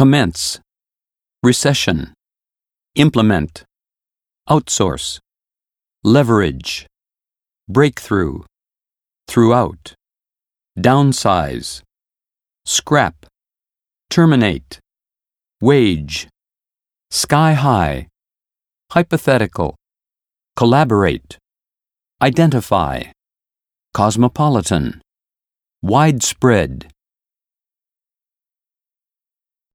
commence, recession, implement, outsource, leverage, breakthrough, throughout, downsize, scrap, terminate, wage, sky high, hypothetical, collaborate, identify, cosmopolitan, widespread,